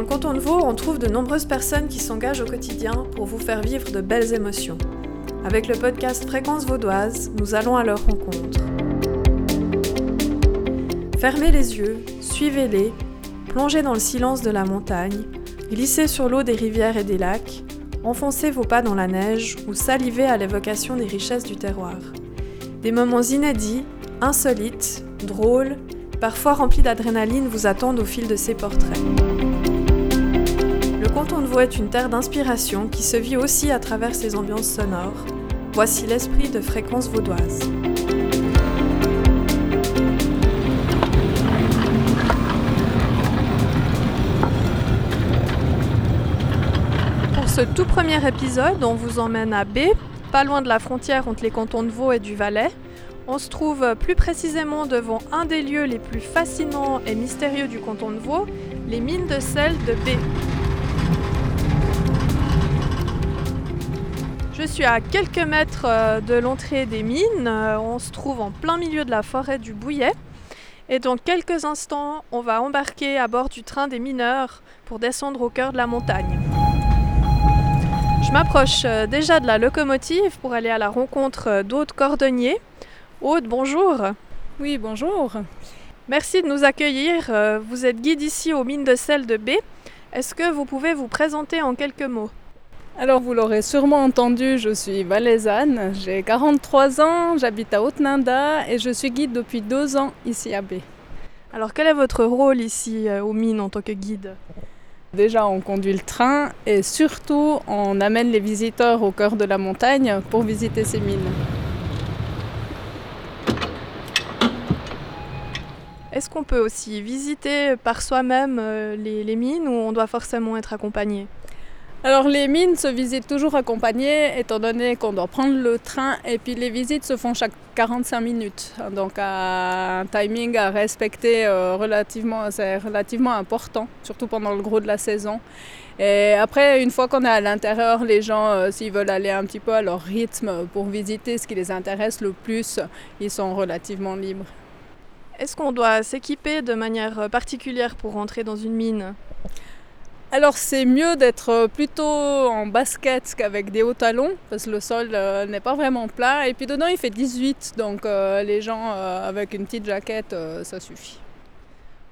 Dans le canton de Vaud, on trouve de nombreuses personnes qui s'engagent au quotidien pour vous faire vivre de belles émotions. Avec le podcast Fréquence Vaudoise, nous allons à leur rencontre. Fermez les yeux, suivez-les, plongez dans le silence de la montagne, glissez sur l'eau des rivières et des lacs, enfoncez vos pas dans la neige ou salivez à l'évocation des richesses du terroir. Des moments inédits, insolites, drôles, parfois remplis d'adrénaline vous attendent au fil de ces portraits. Vaud est une terre d'inspiration qui se vit aussi à travers ses ambiances sonores. Voici l'esprit de Fréquence Vaudoise. Pour ce tout premier épisode, on vous emmène à B, pas loin de la frontière entre les cantons de Vaud et du Valais. On se trouve plus précisément devant un des lieux les plus fascinants et mystérieux du canton de Vaud, les mines de sel de B. suis à quelques mètres euh, de l'entrée des mines. Euh, On se trouve en plein milieu de la forêt du Bouillet. Et dans quelques instants, on va embarquer à bord du train des mineurs pour descendre au cœur de la montagne. Je m'approche euh, déjà de la locomotive pour aller à la rencontre d'Aude Cordonnier. Aude, bonjour. Oui, bonjour. Merci de nous accueillir. Vous êtes guide ici aux mines de sel de B. Est-ce que vous pouvez vous présenter en quelques mots? Alors, vous l'aurez sûrement entendu, je suis valaisanne, j'ai 43 ans, j'habite à Haute-Ninda et je suis guide depuis deux ans ici à B. Alors quel est votre rôle ici euh, aux mines en tant que guide? Déjà, on conduit le train et surtout, on amène les visiteurs au cœur de la montagne pour visiter ces mines. Est-ce qu'on peut aussi visiter par soi-même euh, les, les mines ou on doit forcément être accompagné? Alors, les mines se visitent toujours accompagnées étant donné qu'on doit prendre le train et puis les visites se font chaque 45 minutes. Donc, un timing à respecter euh, relativement, c'est relativement important, surtout pendant le gros de la saison. Et après, une fois qu'on est à l'intérieur, les gens, euh, s'ils veulent aller un petit peu à leur rythme pour visiter ce qui les intéresse le plus, ils sont relativement libres. Est-ce qu'on doit s'équiper de manière particulière pour rentrer dans une mine? Alors c'est mieux d'être plutôt en basket qu'avec des hauts talons parce que le sol euh, n'est pas vraiment plat et puis dedans il fait 18 donc euh, les gens euh, avec une petite jaquette euh, ça suffit.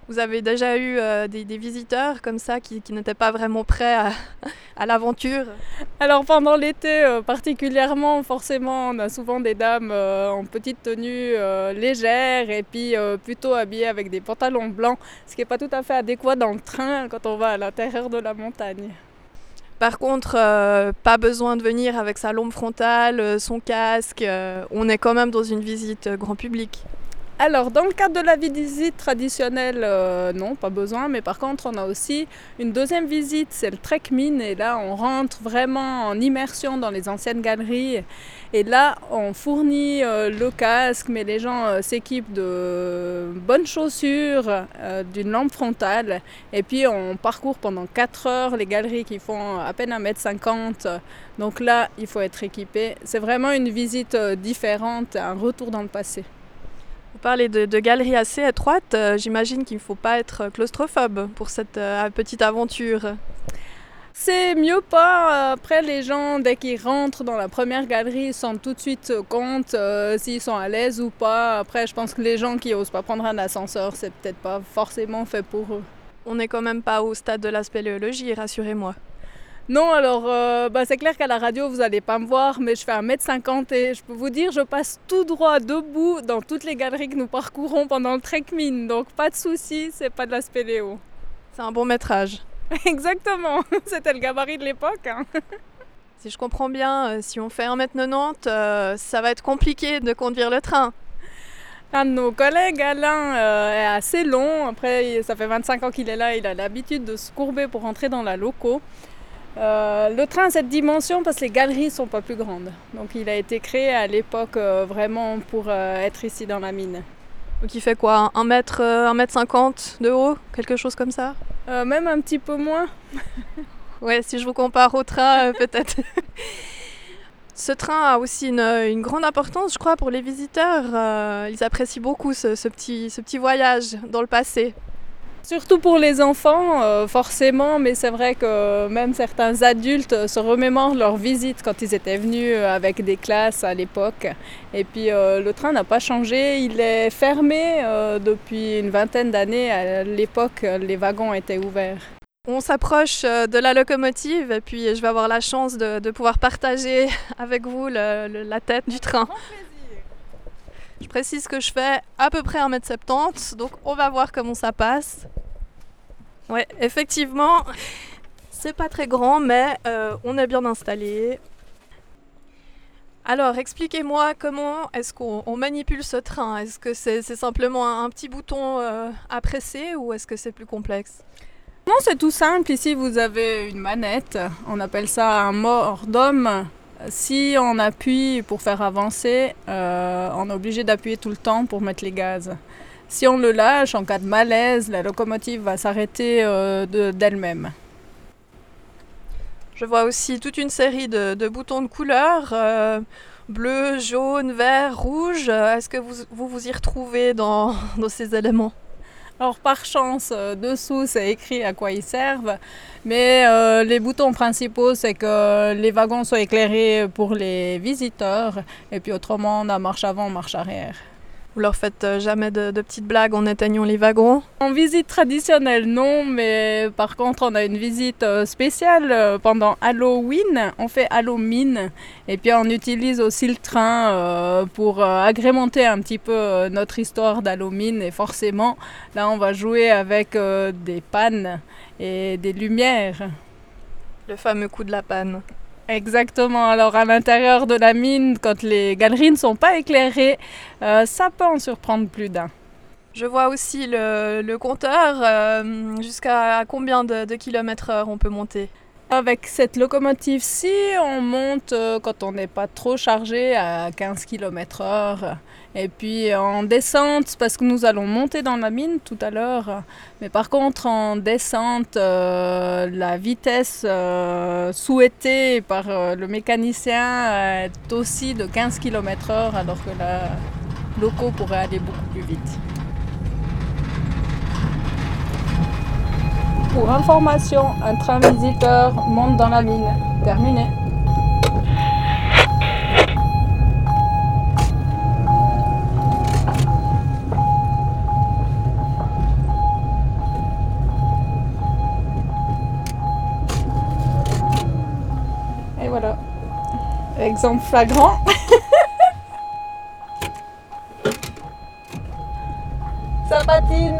Vous avez déjà eu euh, des, des visiteurs comme ça qui, qui n'étaient pas vraiment prêts à, à l'aventure? Alors pendant l'été euh, particulièrement forcément on a souvent des dames euh, en petite tenue légère et puis plutôt habillées avec des pantalons blancs ce qui n'est pas tout à fait adéquat dans le train quand on va à l'intérieur de la montagne. Par contre, euh, pas besoin de venir avec sa lampe frontale, son casque. euh, on est quand même dans une visite grand public. Alors, dans le cadre de la visite traditionnelle, euh, non, pas besoin. Mais par contre, on a aussi une deuxième visite, c'est le Trek Mine. Et là, on rentre vraiment en immersion dans les anciennes galeries. Et là, on fournit euh, le casque, mais les gens euh, s'équipent de bonnes chaussures, d'une lampe frontale. Et puis, on parcourt pendant 4 heures les galeries qui font à peine 1m50. Donc là, il faut être équipé. C'est vraiment une visite différente, un retour dans le passé. Vous parlez de, de galeries assez étroites. euh, J'imagine qu'il ne faut pas être claustrophobe pour cette euh, petite aventure. C'est mieux pas. Après, les gens, dès qu'ils rentrent dans la première galerie, ils se rendent tout de suite compte euh, s'ils sont à l'aise ou pas. Après, je pense que les gens qui osent pas prendre un ascenseur, c'est peut-être pas forcément fait pour eux. On n'est quand même pas au stade de la spéléologie, rassurez-moi. Non, alors, euh, bah, c'est clair qu'à la radio, vous n'allez pas me voir, mais je fais 1m50 et je peux vous dire, je passe tout droit debout dans toutes les galeries que nous parcourons pendant le trek mine. Donc, pas de souci, c'est pas de la spéléo. C'est un bon métrage. Exactement, c'était le gabarit de l'époque. hein. Si je comprends bien, euh, si on fait 1m90, euh, ça va être compliqué de conduire le train. Un de nos collègues, Alain, euh, est assez long. Après, ça fait 25 ans qu'il est là. Il a l'habitude de se courber pour rentrer dans la loco. Euh, le train a cette dimension parce que les galeries sont pas plus grandes. Donc, il a été créé à l'époque euh, vraiment pour euh, être ici dans la mine. Donc il fait quoi? 1 mètre, euh, 1 mètre 50 de haut? Quelque chose comme ça? Même un petit peu moins. Ouais, si je vous compare au train, peut-être. Ce train a aussi une, une grande importance, je crois, pour les visiteurs. Ils apprécient beaucoup ce, ce petit, ce petit voyage dans le passé. Surtout pour les enfants, euh, forcément, mais c'est vrai que même certains adultes se remémorent leur visite quand ils étaient venus euh, avec des classes à l'époque. Et puis euh, le train n'a pas changé, il est fermé depuis une vingtaine d'années. À l'époque, les wagons étaient ouverts. On s'approche de la locomotive et puis je vais avoir la chance de, pouvoir partager avec vous la tête du train. Je précise que je fais à peu près 1m70, donc on va voir comment ça passe. Ouais, effectivement, c'est pas très grand, mais euh, on est bien installé. Alors, expliquez-moi comment est-ce qu'on manipule ce train? Est-ce que c'est simplement un, petit bouton euh, à presser ou est-ce que c'est plus complexe? Non, c'est tout simple. Ici, vous avez une manette. On appelle ça un mort d'homme. Si on appuie pour faire avancer, euh, on est obligé d'appuyer tout le temps pour mettre les gaz. Si on le lâche, en cas de malaise, la locomotive va s'arrêter euh, d'elle-même. Je vois aussi toute une série de, boutons de couleurs, euh, bleu, jaune, vert, rouge. Est-ce que vous, vous, y retrouvez dans, ces éléments? Alors par chance, euh, dessous c'est écrit à quoi ils servent, mais les boutons principaux c'est que les wagons soient éclairés pour les visiteurs et puis autrement on a marche avant, marche arrière. Vous leur faites euh, jamais de, petites blagues en éteignant les wagons En visite traditionnelle, non, mais par contre, on a une visite euh, spéciale euh, pendant Halloween. On fait Halloween et puis on utilise aussi le train pour agrémenter un petit peu notre histoire d'Halloween. Et forcément, là, on va jouer avec des pannes et des lumières. Le fameux coup de la panne. Exactement. Alors à l'intérieur de la mine, quand les galeries ne sont pas éclairées, euh, ça peut en surprendre plus d'un. Je vois aussi le, compteur, euh, jusqu'à combien de, de kilomètres heure on peut monter avec cette locomotive-ci, on monte euh, quand on n'est pas trop chargé à 15 km/h. Et puis en descente, parce que nous allons monter dans la mine tout à l'heure, mais par contre en descente, euh, la vitesse euh, souhaitée par le mécanicien est aussi de 15 km/h, alors que la loco pourrait aller beaucoup plus vite. Pour information, un train visiteur monte dans la mine. Terminé. Exemple flagrant. Ça patine.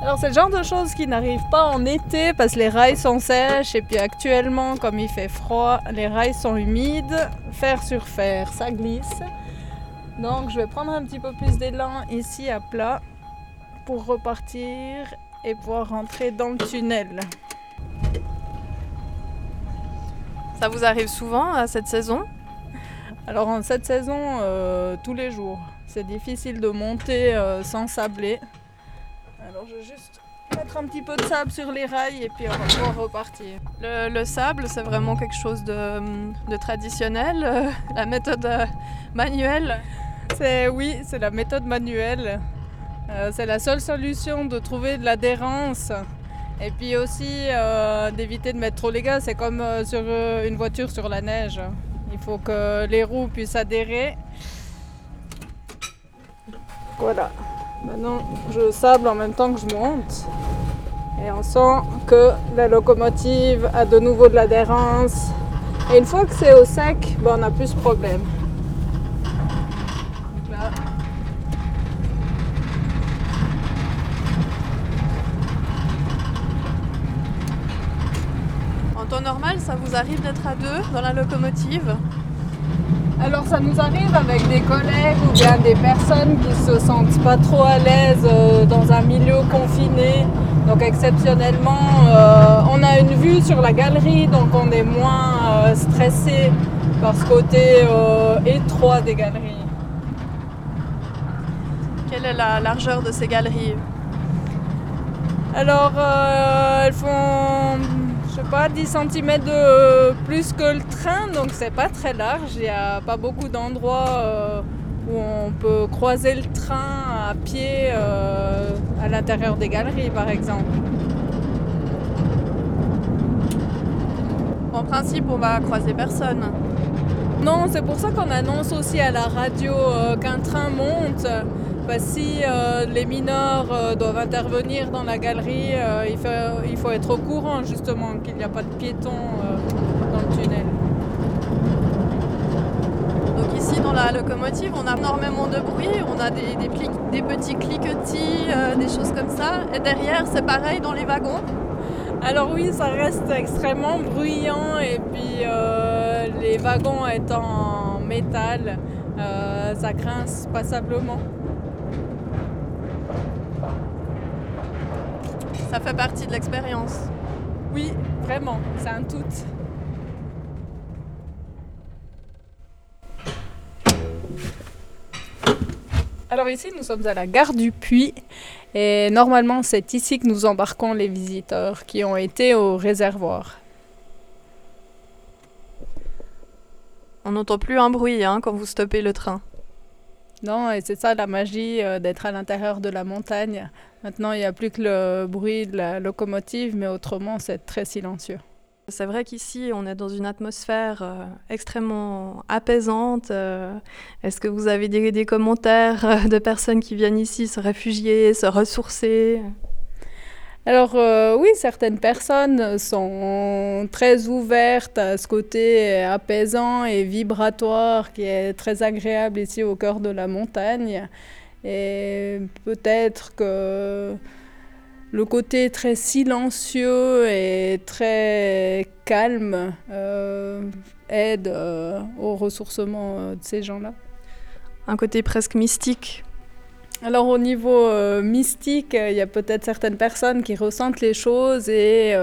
Alors c'est le genre de choses qui n'arrivent pas en été parce que les rails sont sèches et puis actuellement comme il fait froid, les rails sont humides. Fer sur fer, ça glisse. Donc je vais prendre un petit peu plus d'élan ici à plat pour repartir et pouvoir rentrer dans le tunnel. Ça vous arrive souvent à cette saison? Alors en cette saison, euh, tous les jours. C'est difficile de monter euh, sans sabler. Alors je vais juste mettre un petit peu de sable sur les rails et puis on va pouvoir repartir. Le, sable, c'est vraiment quelque chose de, traditionnel, euh, la méthode euh, manuelle? C'est, Oui, c'est la méthode manuelle. Euh, c'est la seule solution de trouver de l'adhérence. Et puis aussi d'éviter de mettre trop les gaz, c'est comme sur une voiture sur la neige. Il faut que les roues puissent adhérer. Voilà. Maintenant, je sable en même temps que je monte. Et on sent que la locomotive a de nouveau de l'adhérence. Et une fois que c'est au sec, ben, on n'a plus ce problème. En temps normal, ça vous arrive d'être à deux dans la locomotive alors ça nous arrive avec des collègues ou bien des personnes qui se sentent pas trop à l'aise euh, dans un milieu confiné. Donc exceptionnellement, euh, on a une vue sur la galerie, donc on est moins euh, stressé par ce côté étroit des galeries. Quelle est la largeur de ces galeries? Alors elles font pas, 10 cm de plus que le train, donc c'est pas très large. Il n'y a pas beaucoup d'endroits euh, où on peut croiser le train à pied euh, à l'intérieur des galeries par exemple. En principe, on va croiser personne. Non, c'est pour ça qu'on annonce aussi à la radio euh, qu'un train monte. Bah, si euh, les mineurs euh, doivent intervenir dans la galerie, il, faut, il, faut, être au courant justement qu'il n'y a pas de piétons dans le tunnel. Donc ici dans la locomotive, on a énormément de bruit, on a des, des, des petits cliquetis, des choses comme ça. Et derrière, c'est pareil dans les wagons. Alors oui, ça reste extrêmement bruyant et puis euh, les wagons étant en métal, euh, ça grince passablement. Ça fait partie de l'expérience. Oui, vraiment, c'est un tout. Alors ici, nous sommes à la gare du Puy et normalement, c'est ici que nous embarquons les visiteurs qui ont été au réservoir. On n'entend plus un bruit hein, quand vous stoppez le train. Non, et c'est ça la magie euh, d'être à l'intérieur de la montagne. Maintenant, il n'y a plus que le bruit de la locomotive, mais autrement, c'est très silencieux. C'est vrai qu'ici, on est dans une atmosphère euh, extrêmement apaisante. Euh, est-ce que vous avez des, commentaires de personnes qui viennent ici se réfugier, se ressourcer? Alors oui, certaines personnes sont très ouvertes à ce côté apaisant et vibratoire qui est très agréable ici au cœur de la montagne. Et peut-être que le côté très silencieux et très calme euh, aide euh, au ressourcement euh, de ces gens-là. Un côté presque mystique. Alors au niveau mystique, il y a peut-être certaines personnes qui ressentent les choses et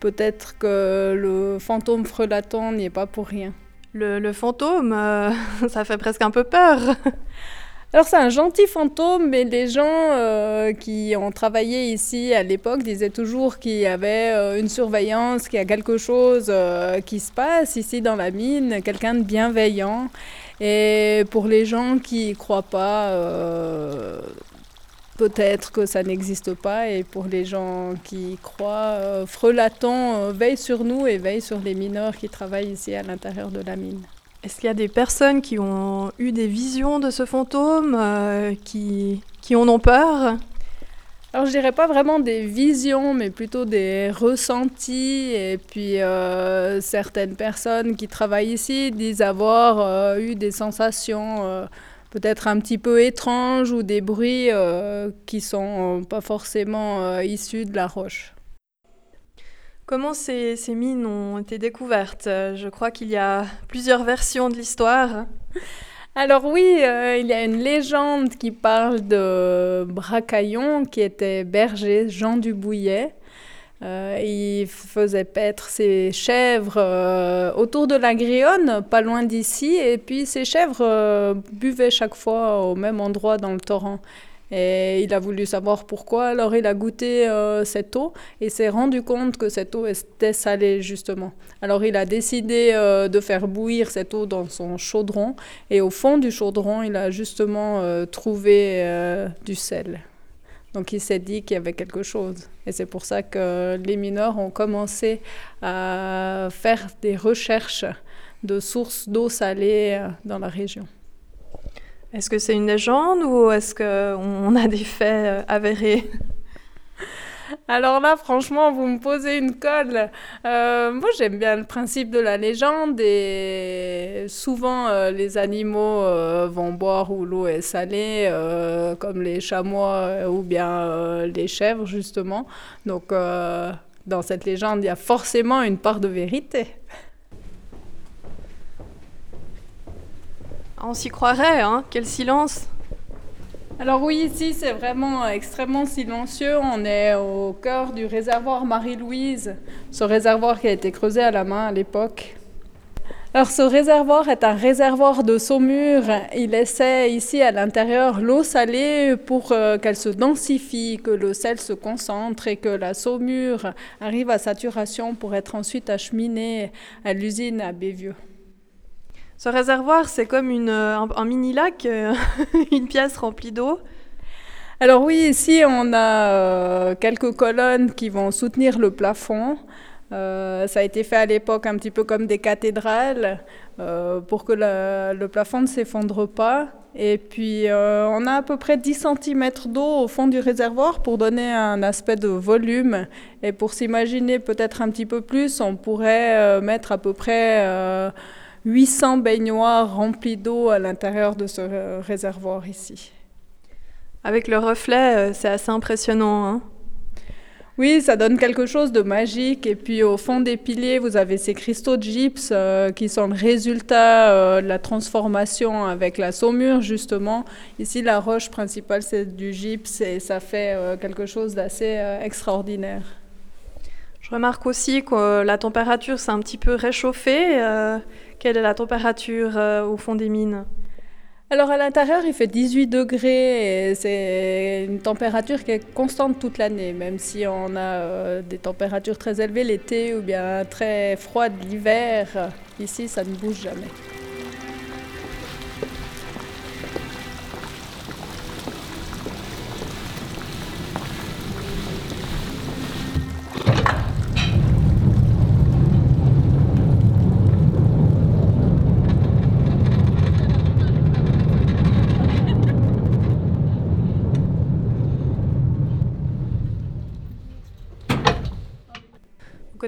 peut-être que le fantôme frelaton n'y est pas pour rien. Le, le fantôme, ça fait presque un peu peur. Alors c'est un gentil fantôme, mais les gens euh, qui ont travaillé ici à l'époque disaient toujours qu'il y avait euh, une surveillance, qu'il y a quelque chose euh, qui se passe ici dans la mine, quelqu'un de bienveillant. Et pour les gens qui croient pas, peut-être que ça n'existe pas. Et pour les gens qui croient, Frelaton veille sur nous et veille sur les mineurs qui travaillent ici à l'intérieur de la mine. Est-ce qu'il y a des personnes qui ont eu des visions de ce fantôme, euh, qui, qui en ont peur? Alors je dirais pas vraiment des visions, mais plutôt des ressentis. Et puis euh, certaines personnes qui travaillent ici disent avoir euh, eu des sensations peut-être un petit peu étranges ou des bruits qui sont pas forcément issus de la roche. Comment ces, mines ont été découvertes? Je crois qu'il y a plusieurs versions de l'histoire. Alors oui, euh, il y a une légende qui parle de Bracaillon, qui était berger, Jean Dubouillet. Euh, il faisait paître ses chèvres euh, autour de la Grionne, pas loin d'ici, et puis ces chèvres buvaient chaque fois au même endroit dans le torrent. Et il a voulu savoir pourquoi, alors il a goûté euh, cette eau et s'est rendu compte que cette eau était salée justement. Alors il a décidé euh, de faire bouillir cette eau dans son chaudron et au fond du chaudron il a justement euh, trouvé du sel. Donc il s'est dit qu'il y avait quelque chose. Et c'est pour ça que les mineurs ont commencé à faire des recherches de sources d'eau salée dans la région. Est-ce que c'est une légende ou est-ce qu'on a des faits euh, avérés? Alors là, franchement, vous me posez une colle. Euh, moi, j'aime bien le principe de la légende et souvent, euh, les animaux vont boire où l'eau est salée, comme les chamois ou bien les chèvres, justement. Donc, dans cette légende, il y a forcément une part de vérité. On s'y croirait, hein Quel silence alors oui, ici c'est vraiment extrêmement silencieux. On est au cœur du réservoir Marie-Louise, ce réservoir qui a été creusé à la main à l'époque. Alors ce réservoir est un réservoir de saumure. Il essaie ici à l'intérieur l'eau salée pour euh, qu'elle se densifie, que le sel se concentre et que la saumure arrive à saturation pour être ensuite acheminée à l'usine à Bévieux. Ce réservoir, c'est comme une, un, mini lac, une pièce remplie d'eau. Alors oui, ici on a quelques colonnes qui vont soutenir le plafond. ça a été fait à l'époque un petit peu comme des cathédrales pour que le plafond ne s'effondre pas. Et puis, euh, on a à peu près 10 cm d'eau au fond du réservoir pour donner un aspect de volume. Et pour s'imaginer peut-être un petit peu plus, on pourrait euh, mettre à peu près 800 euh, baignoires remplies d'eau à l'intérieur de ce réservoir ici. Avec le reflet, c'est assez impressionnant. Hein oui, ça donne quelque chose de magique. Et puis au fond des piliers, vous avez ces cristaux de gypse euh, qui sont le résultat euh, de la transformation avec la saumure, justement. Ici, la roche principale, c'est du gypse et ça fait euh, quelque chose d'assez extraordinaire. Je remarque aussi que la température s'est un petit peu réchauffée. Quelle est la température au fond des mines? Alors à l'intérieur, il fait 18 degrés et c'est une température qui est constante toute l'année, même si on a euh, des températures très élevées l'été ou bien très froides l'hiver. Ici, ça ne bouge jamais.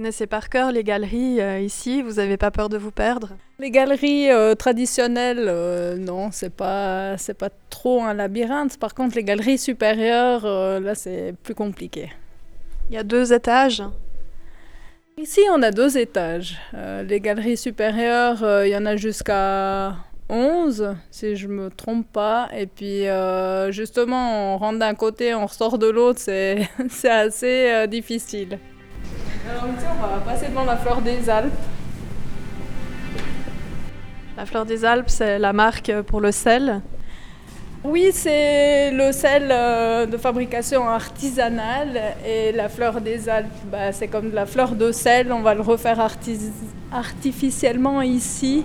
Connaissez par cœur les galeries euh, ici, vous n'avez pas peur de vous perdre? Les galeries euh, traditionnelles, euh, non, c'est pas c'est pas trop un labyrinthe. Par contre, les galeries supérieures, là, c'est plus compliqué. Il y a deux étages? Ici, on a deux étages. les galeries supérieures, il y en a jusqu'à 11, si je me trompe pas. Et puis, justement, on rentre d'un côté, on ressort de l'autre, c'est assez difficile. Alors ici, on va passer devant la fleur des Alpes. La fleur des Alpes, c'est la marque pour le sel. Oui, c'est le sel euh, de fabrication artisanale et la fleur des Alpes, bah, c'est comme de la fleur de sel, on va le refaire artificiellement ici.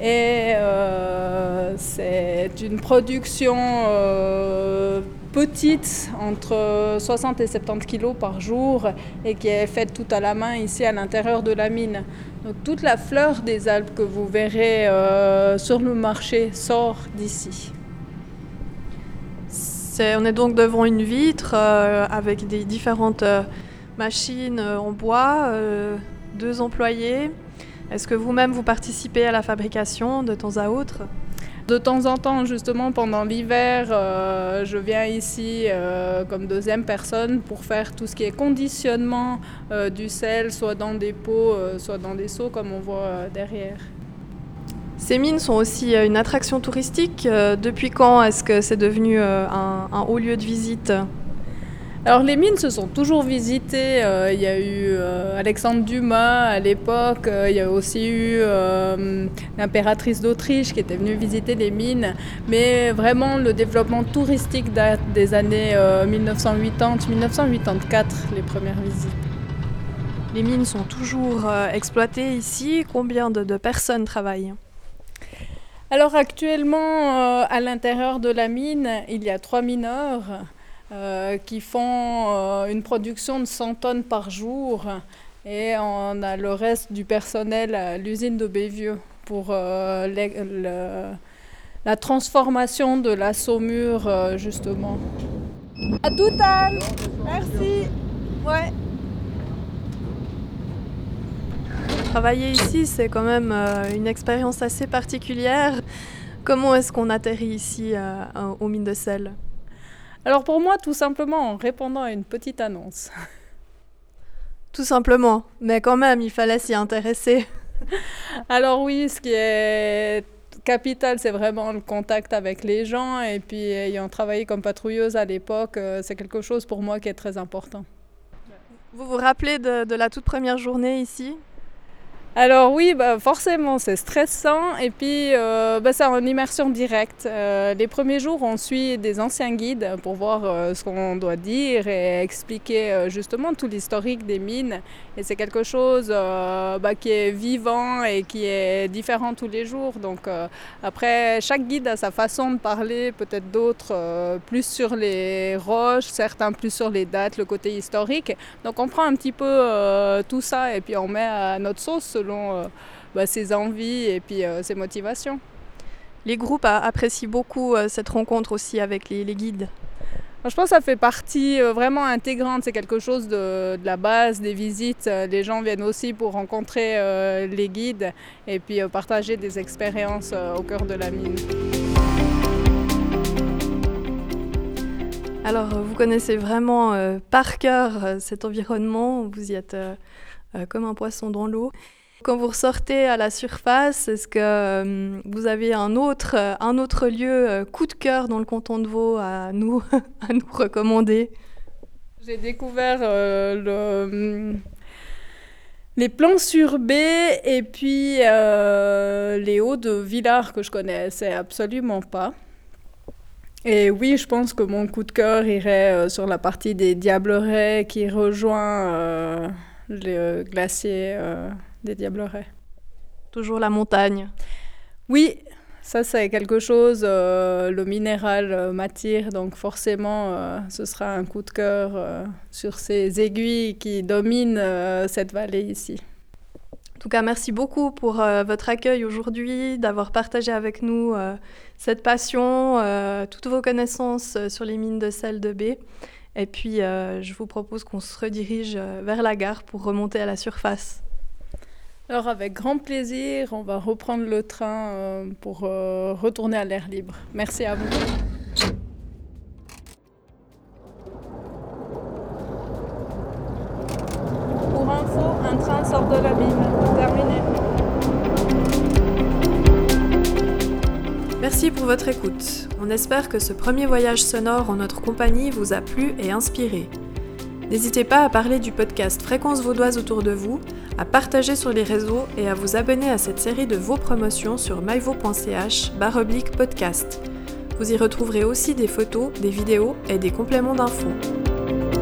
Et euh, c'est une production euh, petite, entre 60 et 70 kilos par jour, et qui est faite tout à la main ici à l'intérieur de la mine. Donc toute la fleur des Alpes que vous verrez euh, sur le marché sort d'ici. on est donc devant une vitre avec des différentes machines en bois, deux employés. Est-ce que vous-même vous participez à la fabrication de temps à autre? De temps en temps, justement, pendant l'hiver, euh, je viens ici euh, comme deuxième personne pour faire tout ce qui est conditionnement euh, du sel, soit dans des pots, soit dans des seaux, comme on voit derrière. Ces mines sont aussi une attraction touristique. depuis quand est-ce que c'est devenu un haut lieu de visite? Alors les mines se sont toujours visitées. Euh, il y a eu euh, Alexandre Dumas à l'époque. Euh, il y a aussi eu l'impératrice d'Autriche qui était venue visiter les mines. Mais vraiment le développement touristique date des années 1980-1984, les premières visites. Les mines sont toujours exploitées ici. Combien de, personnes travaillent? Alors actuellement, à l'intérieur de la mine, il y a trois mineurs. Euh, qui font euh, une production de 100 tonnes par jour. Et on a le reste du personnel à l'usine de Bévieux pour euh, la transformation de la saumure, justement. À tout Anne Merci Ouais Travailler ici, c'est quand même une expérience assez particulière. Comment est-ce qu'on atterrit ici aux mines de sel? Alors pour moi, tout simplement en répondant à une petite annonce. Tout simplement, mais quand même, il fallait s'y intéresser. Alors oui, ce qui est capital, c'est vraiment le contact avec les gens. Et puis, ayant travaillé comme patrouilleuse à l'époque, euh, c'est quelque chose pour moi qui est très important. Vous vous rappelez de, la toute première journée ici? Alors oui, bah forcément, c'est stressant et puis euh, bah, c'est en immersion directe. Euh, les premiers jours, on suit des anciens guides pour voir euh, ce qu'on doit dire et expliquer justement tout l'historique des mines. Et c'est quelque chose bah, qui est vivant et qui est différent tous les jours. Donc après, chaque guide a sa façon de parler, peut-être d'autres plus sur les roches, certains plus sur les dates, le côté historique. Donc on prend un petit peu tout ça et puis on met à notre sauce selon euh, bah, ses envies et puis euh, ses motivations. Les groupes apprécient beaucoup euh, cette rencontre aussi avec les, guides. Je pense que ça fait partie vraiment intégrante, c'est quelque chose de, la base des visites. Les gens viennent aussi pour rencontrer les guides et puis partager des expériences au cœur de la mine. Alors, vous connaissez vraiment par cœur cet environnement, vous y êtes comme un poisson dans l'eau. Quand vous ressortez à la surface, est-ce que euh, vous avez un autre, euh, un autre lieu euh, coup de cœur dans le canton de Vaud à nous, à nous recommander? J'ai découvert le, les plans sur B et puis les hauts de Villars que je connaissais absolument pas. Et oui, je pense que mon coup de cœur irait sur la partie des Diablerets qui rejoint le glacier des Diablerets. Toujours la montagne. Oui, ça c'est quelque chose, euh, le minéral euh, m'attire, donc forcément euh, ce sera un coup de cœur sur ces aiguilles qui dominent cette vallée ici. En tout cas, merci beaucoup pour votre accueil aujourd'hui, d'avoir partagé avec nous cette passion, toutes vos connaissances sur les mines de sel de baie. Et puis, je vous propose qu'on se redirige vers la gare pour remonter à la surface. Alors avec grand plaisir, on va reprendre le train euh, pour euh, retourner à l'air libre. Merci à vous. Pour info, un train sort de la mine. Terminé. Merci pour votre écoute. On espère que ce premier voyage sonore en notre compagnie vous a plu et inspiré. N'hésitez pas à parler du podcast Fréquence Vaudoise autour de vous, à partager sur les réseaux et à vous abonner à cette série de vos promotions sur myvo.ch podcast. Vous y retrouverez aussi des photos, des vidéos et des compléments d'infos.